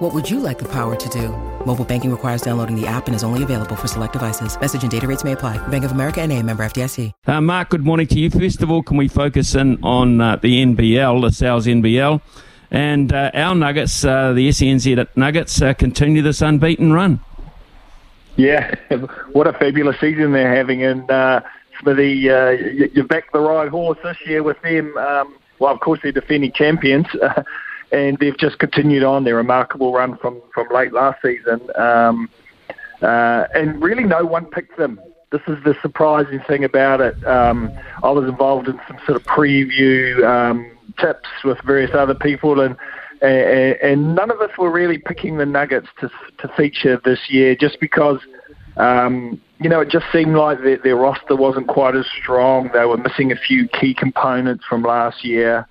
What would you like the power to do? Mobile banking requires downloading the app and is only available for select devices. Message and data rates may apply. Bank of America and a member FDIC. Uh, Marc, good morning to you. First of all, can we focus in on uh, the NBL, the Sal's NBL? And uh, our Nuggets, uh, the SENZ Nuggets, uh, continue this unbeaten run. Yeah, what a fabulous season they're having. And uh, Smithy, uh, you, you backed the right horse this year with them. Um, well, of course, they're defending champions. and they've just continued on their remarkable run from, from late last season. Um, uh, and really, no one picked them. This is the surprising thing about it. Um, I was involved in some sort of preview um, tips with various other people, and, and and none of us were really picking the Nuggets to to feature this year, just because um, you know it just seemed like their, their roster wasn't quite as strong. They were missing a few key components from last year.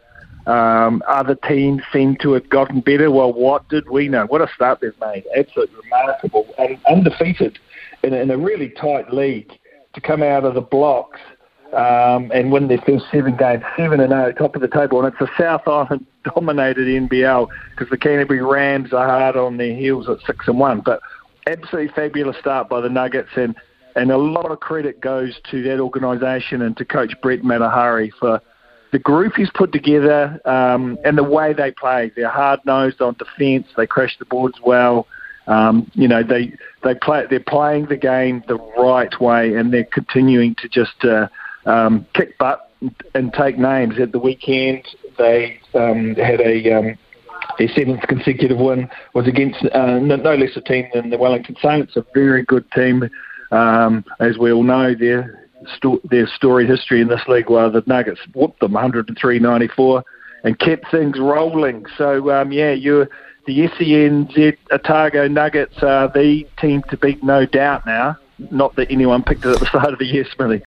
Um, other teams seem to have gotten better. Well, what did we know? What a start they've made. Absolutely remarkable. And undefeated in, in a really tight league to come out of the blocks um, and win their first seven games, 7 and 0, top of the table. And it's a South Island dominated NBL because the Canterbury Rams are hard on their heels at 6 and 1. But absolutely fabulous start by the Nuggets. And, and a lot of credit goes to that organisation and to Coach Brent Matehaere for the group he's put together um, and the way they play. They're hard nosed on defence. They crash the boards well. Um, you know they they play. They're playing the game the right way, and they're continuing to just uh, um, kick butt and take names. At the weekend, they um, had a um, their seventh consecutive win was against uh, no, no less a team than the Wellington Saints, a very good team. Um, as we all know, they're sto- their storied history in this league where the Nuggets whooped them 103-94 and kept things rolling. So um, yeah, you the SENZ Otago Nuggets are the team to beat, no doubt. Now, not that anyone picked it at the start of the year, Smithy.